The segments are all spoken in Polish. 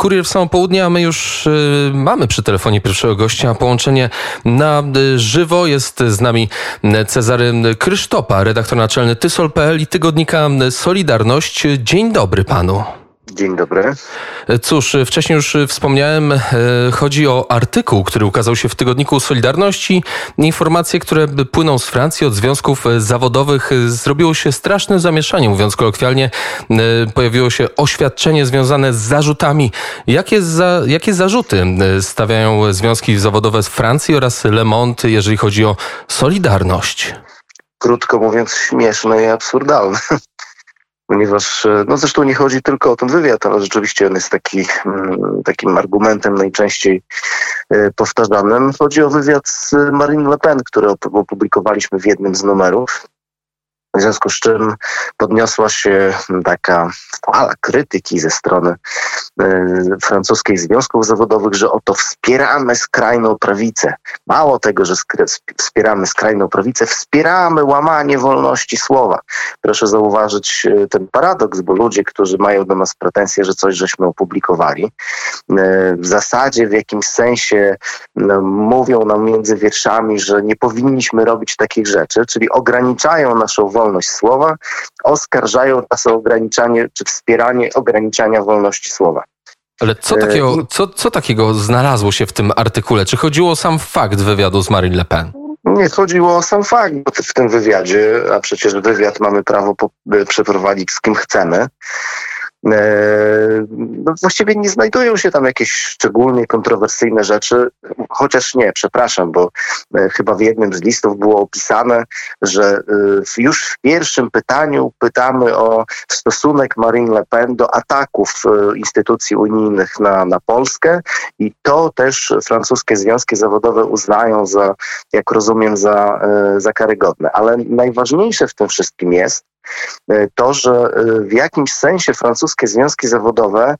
Kurier w samo południe, a my już y, mamy przy telefonie pierwszego gościa połączenie na y, żywo. Jest z nami Cezary Krysztopa, redaktor naczelny Tysol.pl i tygodnika Solidarność. Dzień dobry panu. Dzień dobry. Cóż, wcześniej już wspomniałem, e, chodzi o artykuł, który ukazał się w tygodniku Solidarności. Informacje, które płyną z Francji od związków zawodowych, zrobiło się straszne zamieszanie, mówiąc kolokwialnie. E, pojawiło się oświadczenie związane z zarzutami. Jakie, za, jakie zarzuty stawiają związki zawodowe z Francji oraz Le Monde, jeżeli chodzi o Solidarność? Krótko mówiąc, śmieszne i absurdalne ponieważ e, no zresztą nie chodzi tylko o ten wywiad, ale rzeczywiście on jest taki, mm, takim argumentem najczęściej e, powtarzanym. Chodzi o wywiad z Marine Le Pen, który opublikowaliśmy w jednym z numerów. W związku z czym podniosła się taka fala krytyki ze strony e, francuskich związków zawodowych, że oto wspieramy skrajną prawicę. Mało tego, że wspieramy skrajną prawicę, wspieramy łamanie wolności słowa. Proszę zauważyć e, ten paradoks, bo ludzie, którzy mają do nas pretensje, że coś żeśmy opublikowali, w zasadzie w jakimś sensie no, mówią nam między wierszami, że nie powinniśmy robić takich rzeczy, czyli ograniczają naszą wolność słowa, oskarżają nas o ograniczanie czy wspieranie ograniczania wolności słowa. Ale co e, takiego, co, co takiego znalazło się w tym artykule? Czy chodziło o sam fakt wywiadu z Marine Le Pen? Nie chodziło o sam fakt, bo w tym wywiadzie, a przecież wywiad mamy prawo przeprowadzić z kim chcemy, E, no właściwie nie znajdują się tam jakieś szczególnie kontrowersyjne rzeczy, chociaż nie, przepraszam, bo e, chyba w jednym z listów było opisane, że e, już w pierwszym pytaniu pytamy o stosunek Marine Le Pen do ataków instytucji unijnych na, na Polskę i to też francuskie związki zawodowe uznają za, jak rozumiem, za, za karygodne. Ale najważniejsze w tym wszystkim jest, E, to, że e, w jakimś sensie francuskie związki zawodowe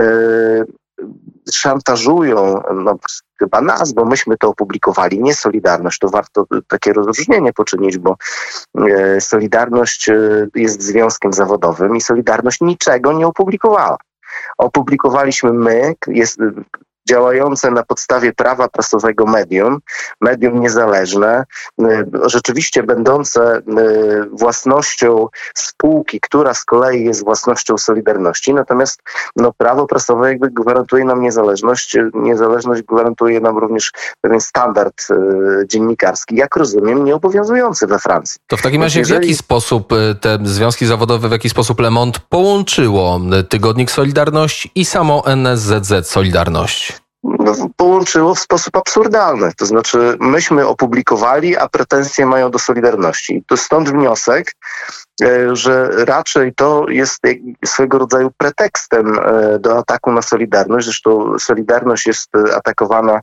e, szantażują, no, chyba nas, bo myśmy to opublikowali, nie Solidarność, to warto takie rozróżnienie poczynić, bo Solidarność jest związkiem zawodowym i Solidarność niczego nie opublikowała. Opublikowaliśmy my, jest, działające na podstawie prawa prasowego medium, medium niezależne, y, rzeczywiście będące y, własnością spółki, która z kolei jest własnością Solidarności. Natomiast no, prawo prasowe jakby gwarantuje nam niezależność. Niezależność gwarantuje nam również pewien standard y, dziennikarski, jak rozumiem, nieobowiązujący we Francji. To w takim razie jeżeli... w jaki sposób te związki zawodowe, w jaki sposób Le Monde połączyło tygodnik Solidarność i samo NSZZ Solidarność? No, połączyło w sposób absurdalny. To znaczy, myśmy opublikowali, a pretensje mają do Solidarności. To stąd wniosek, e, że raczej to jest swego rodzaju pretekstem e, do ataku na Solidarność. Zresztą Solidarność jest atakowana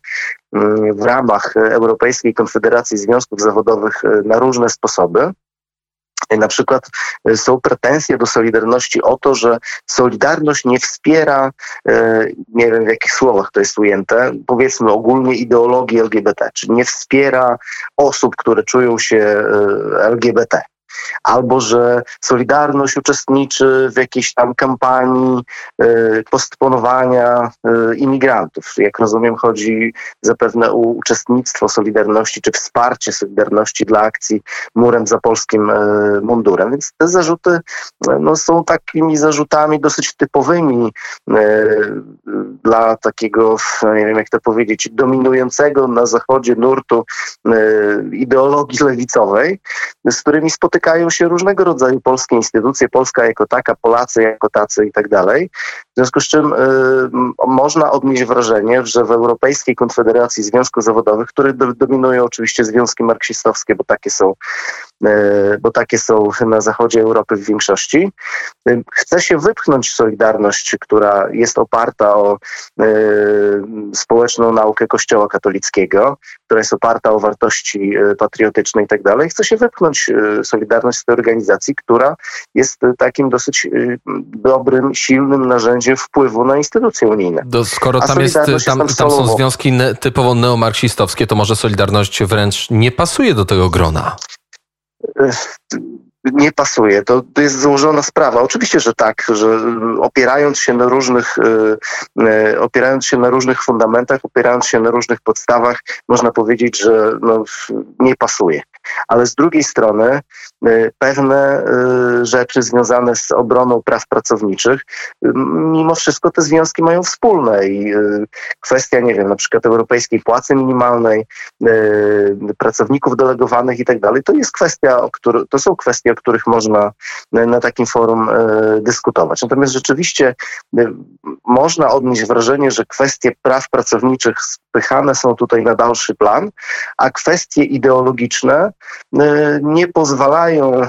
mm, w ramach Europejskiej Konfederacji Związków Zawodowych e, na różne sposoby. Na przykład e, są pretensje do Solidarności o to, że Solidarność nie wspiera, e, nie wiem w jakich słowach to jest ujęte, powiedzmy ogólnie ideologii LGBT, czy nie wspiera osób, które czują się e, LGBT albo że Solidarność uczestniczy w jakiejś tam kampanii y, postponowania y, imigrantów. Jak rozumiem, chodzi zapewne o uczestnictwo Solidarności czy wsparcie Solidarności dla akcji murem za polskim y, mundurem. Więc te zarzuty no, są takimi zarzutami dosyć typowymi dla takiego, nie wiem jak to powiedzieć, dominującego na zachodzie nurtu ideologii lewicowej, z którymi spotykają się różnego rodzaju polskie instytucje, Polska jako taka, Polacy jako tacy i tak dalej. W związku z czym y, można odnieść wrażenie, że w Europejskiej Konfederacji Związków Zawodowych, które dominują oczywiście związki marksistowskie, bo takie są bo takie są na zachodzie Europy w większości. E, chce się wypchnąć Solidarność, która jest oparta o e, społeczną naukę Kościoła katolickiego, która jest oparta o wartości patriotyczne i tak dalej. Chce się wypchnąć Solidarność z tej organizacji, która jest takim dosyć dobrym, silnym narzędziem wpływu na instytucje unijne. Skoro tam, jest, tam, tam są związki typowo neomarksistowskie, to może Solidarność wręcz nie pasuje do tego grona nie pasuje. To, to jest złożona sprawa. Oczywiście, że tak, że opierając się na różnych, opierając się na różnych fundamentach, opierając się na różnych podstawach, można powiedzieć, że no, nie pasuje. Ale z drugiej strony pewne rzeczy związane z obroną praw pracowniczych, mimo wszystko te związki mają wspólne i kwestia, nie wiem, na przykład europejskiej płacy minimalnej, pracowników delegowanych i tak dalej, to jest kwestia, to są kwestie, o których można na takim forum dyskutować. Natomiast rzeczywiście można odnieść wrażenie, że kwestie praw pracowniczych spychane są tutaj na dalszy plan, a kwestie ideologiczne nie pozwalają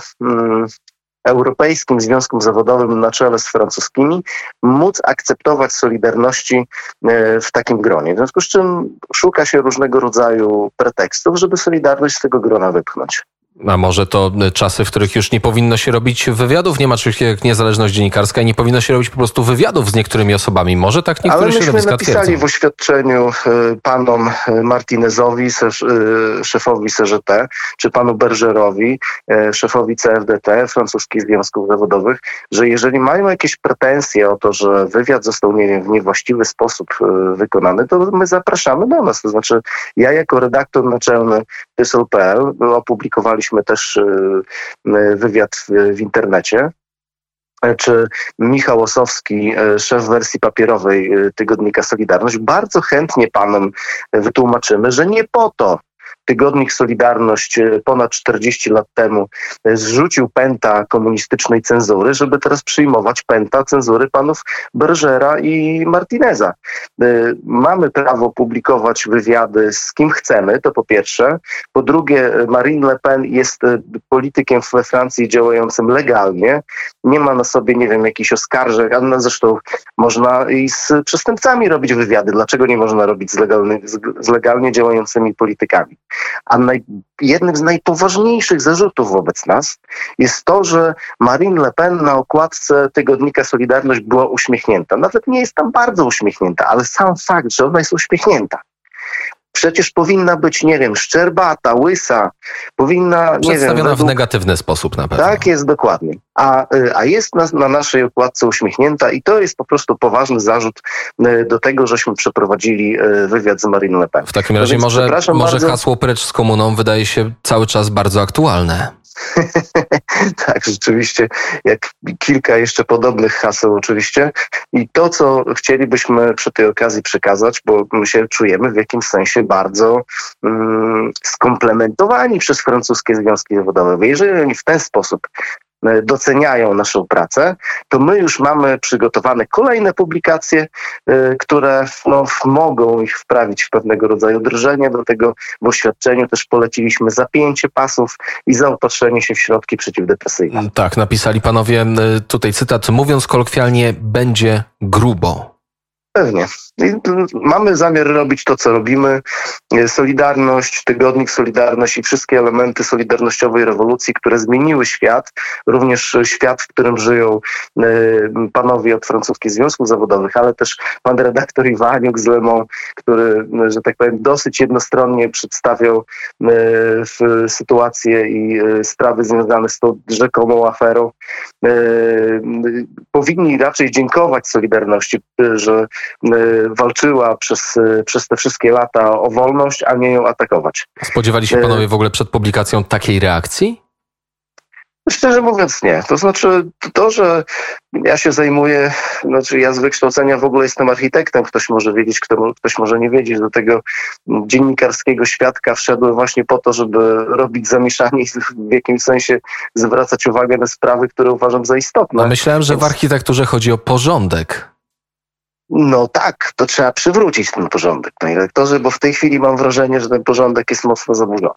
Europejskim Związkom Zawodowym na czele z francuskimi móc akceptować solidarności e, w takim gronie. W związku z czym szuka się różnego rodzaju pretekstów, żeby Solidarność z tego grona wypchnąć. A może to czasy, w których już nie powinno się robić wywiadów, nie ma czegoś jak niezależność dziennikarska i nie powinno się robić po prostu wywiadów z niektórymi osobami. Może tak niektóre Ale środowiska napisali twierdzą. w oświadczeniu e, panom e, Martinezowi, szefowi CGT, czy panu Bergerowi, szefowi CFDT, francuskich związków zawodowych, że jeżeli mają jakieś pretensje o to, że wywiad został, nie wiem, w niewłaściwy sposób wykonany, to my zapraszamy do nas. To znaczy ja jako redaktor naczelny TESOL.pl opublikowaliśmy też y, y, wywiad w internecie. Czy Michał Osowski, y, szef wersji papierowej tygodnika Solidarność, bardzo chętnie panom wytłumaczymy, że nie po to tygodnik Solidarność e, ponad 40 lat temu e, zrzucił pęta komunistycznej cenzury, żeby teraz przyjmować pęta cenzury panów Bergera i Martineza. E, mamy prawo publikować wywiady z kim chcemy, to po pierwsze. Po drugie, Marine Le Pen jest politykiem we Francji działającym legalnie. Nie ma na sobie, nie wiem, jakichś oskarżeń, a zresztą można i z przestępcami robić wywiady. Dlaczego nie można robić z, legalny, z legalnie działającymi politykami? A naj, jednym z najpoważniejszych zarzutów wobec nas jest to, że Marine Le Pen na okładce tygodnika Solidarność była uśmiechnięta. Nawet nie jest tam bardzo uśmiechnięta, ale sam fakt, że ona jest uśmiechnięta Przecież powinna być, nie wiem, szczerbata, łysa, powinna, nie wiem... Według... w negatywny sposób na pewno. Tak jest, dokładnie. A, y, a jest na, na naszej okładce uśmiechnięta i to jest po prostu poważny zarzut y, do tego, żeśmy przeprowadzili y, wywiad z Marine Le Pen. W takim razie no może, może bardzo... hasło precz z komuną wydaje się cały czas bardzo aktualne. tak, rzeczywiście, jak kilka jeszcze podobnych haseł oczywiście. I to, co chcielibyśmy przy tej okazji przekazać, bo my się czujemy w jakimś sensie bardzo mm, skomplementowani przez francuskie związki zawodowe. Jeżeli oni w ten sposób doceniają naszą pracę, to my już mamy przygotowane kolejne publikacje, e, które no, mogą ich wprawić w pewnego rodzaju drżenie. Do tego w oświadczeniu też poleciliśmy zapięcie pasów i zaopatrzenie się w środki przeciwdepresyjne. Tak, napisali panowie, tutaj cytat, mówiąc kolokwialnie, będzie grubo. Pewnie. Mamy zamiar robić to, co robimy. Solidarność, tygodnik Solidarność i wszystkie elementy solidarnościowej rewolucji, które zmieniły świat, również świat, w którym żyją e, panowie od francuskich związków zawodowych, ale też pan redaktor Iwaniuk z Lemą, który, że tak powiem, dosyć jednostronnie przedstawiał e, sytuację i e, sprawy związane z tą rzekomą aferą. Powinni raczej dziękować Solidarności, że walczyła przez, przez te wszystkie lata o wolność, a nie ją atakować. Spodziewali się panowie w ogóle przed publikacją takiej reakcji? Szczerze mówiąc nie. To znaczy to, że ja się zajmuję, znaczy ja z wykształcenia w ogóle jestem architektem, ktoś może wiedzieć, kto, ktoś może nie wiedzieć, do tego dziennikarskiego świadka wszedłem właśnie po to, żeby robić zamieszanie i w jakimś sensie zwracać uwagę na sprawy, które uważam za istotne. A myślałem, że w architekturze chodzi o porządek. No tak, to trzeba przywrócić ten porządek, panie redaktorze, bo w tej chwili mam wrażenie, że ten porządek jest mocno zaburzony.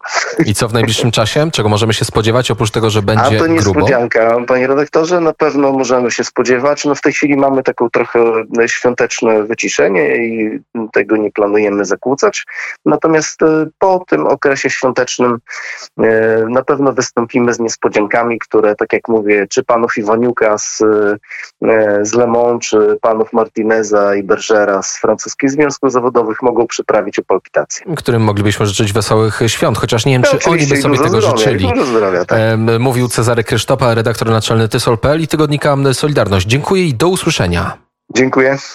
I co w najbliższym czasie? Czego możemy się spodziewać, oprócz tego, że będzie grubo? A to niespodzianka, grubo? panie redaktorze, na pewno możemy się spodziewać. No w tej chwili mamy taką trochę świąteczne wyciszenie i tego nie planujemy zakłócać. Natomiast e, po tym okresie świątecznym e, na pewno wystąpimy z niespodziankami, które, tak jak mówię, czy panów Iwaniuka z, e, z Le Mans, czy panów Martineza I Bergera z francuskich związków zawodowych mogą przyprawić o palpitację. Którym moglibyśmy życzyć wesołych świąt, chociaż nie wiem, czy oni by sobie tego zdrowia, życzyli. Zdrowia, tak. Mówił Cezary Krysztopa, redaktor naczelny Tysol.pl i tygodnika Solidarność. Dziękuję i do usłyszenia. Dziękuję.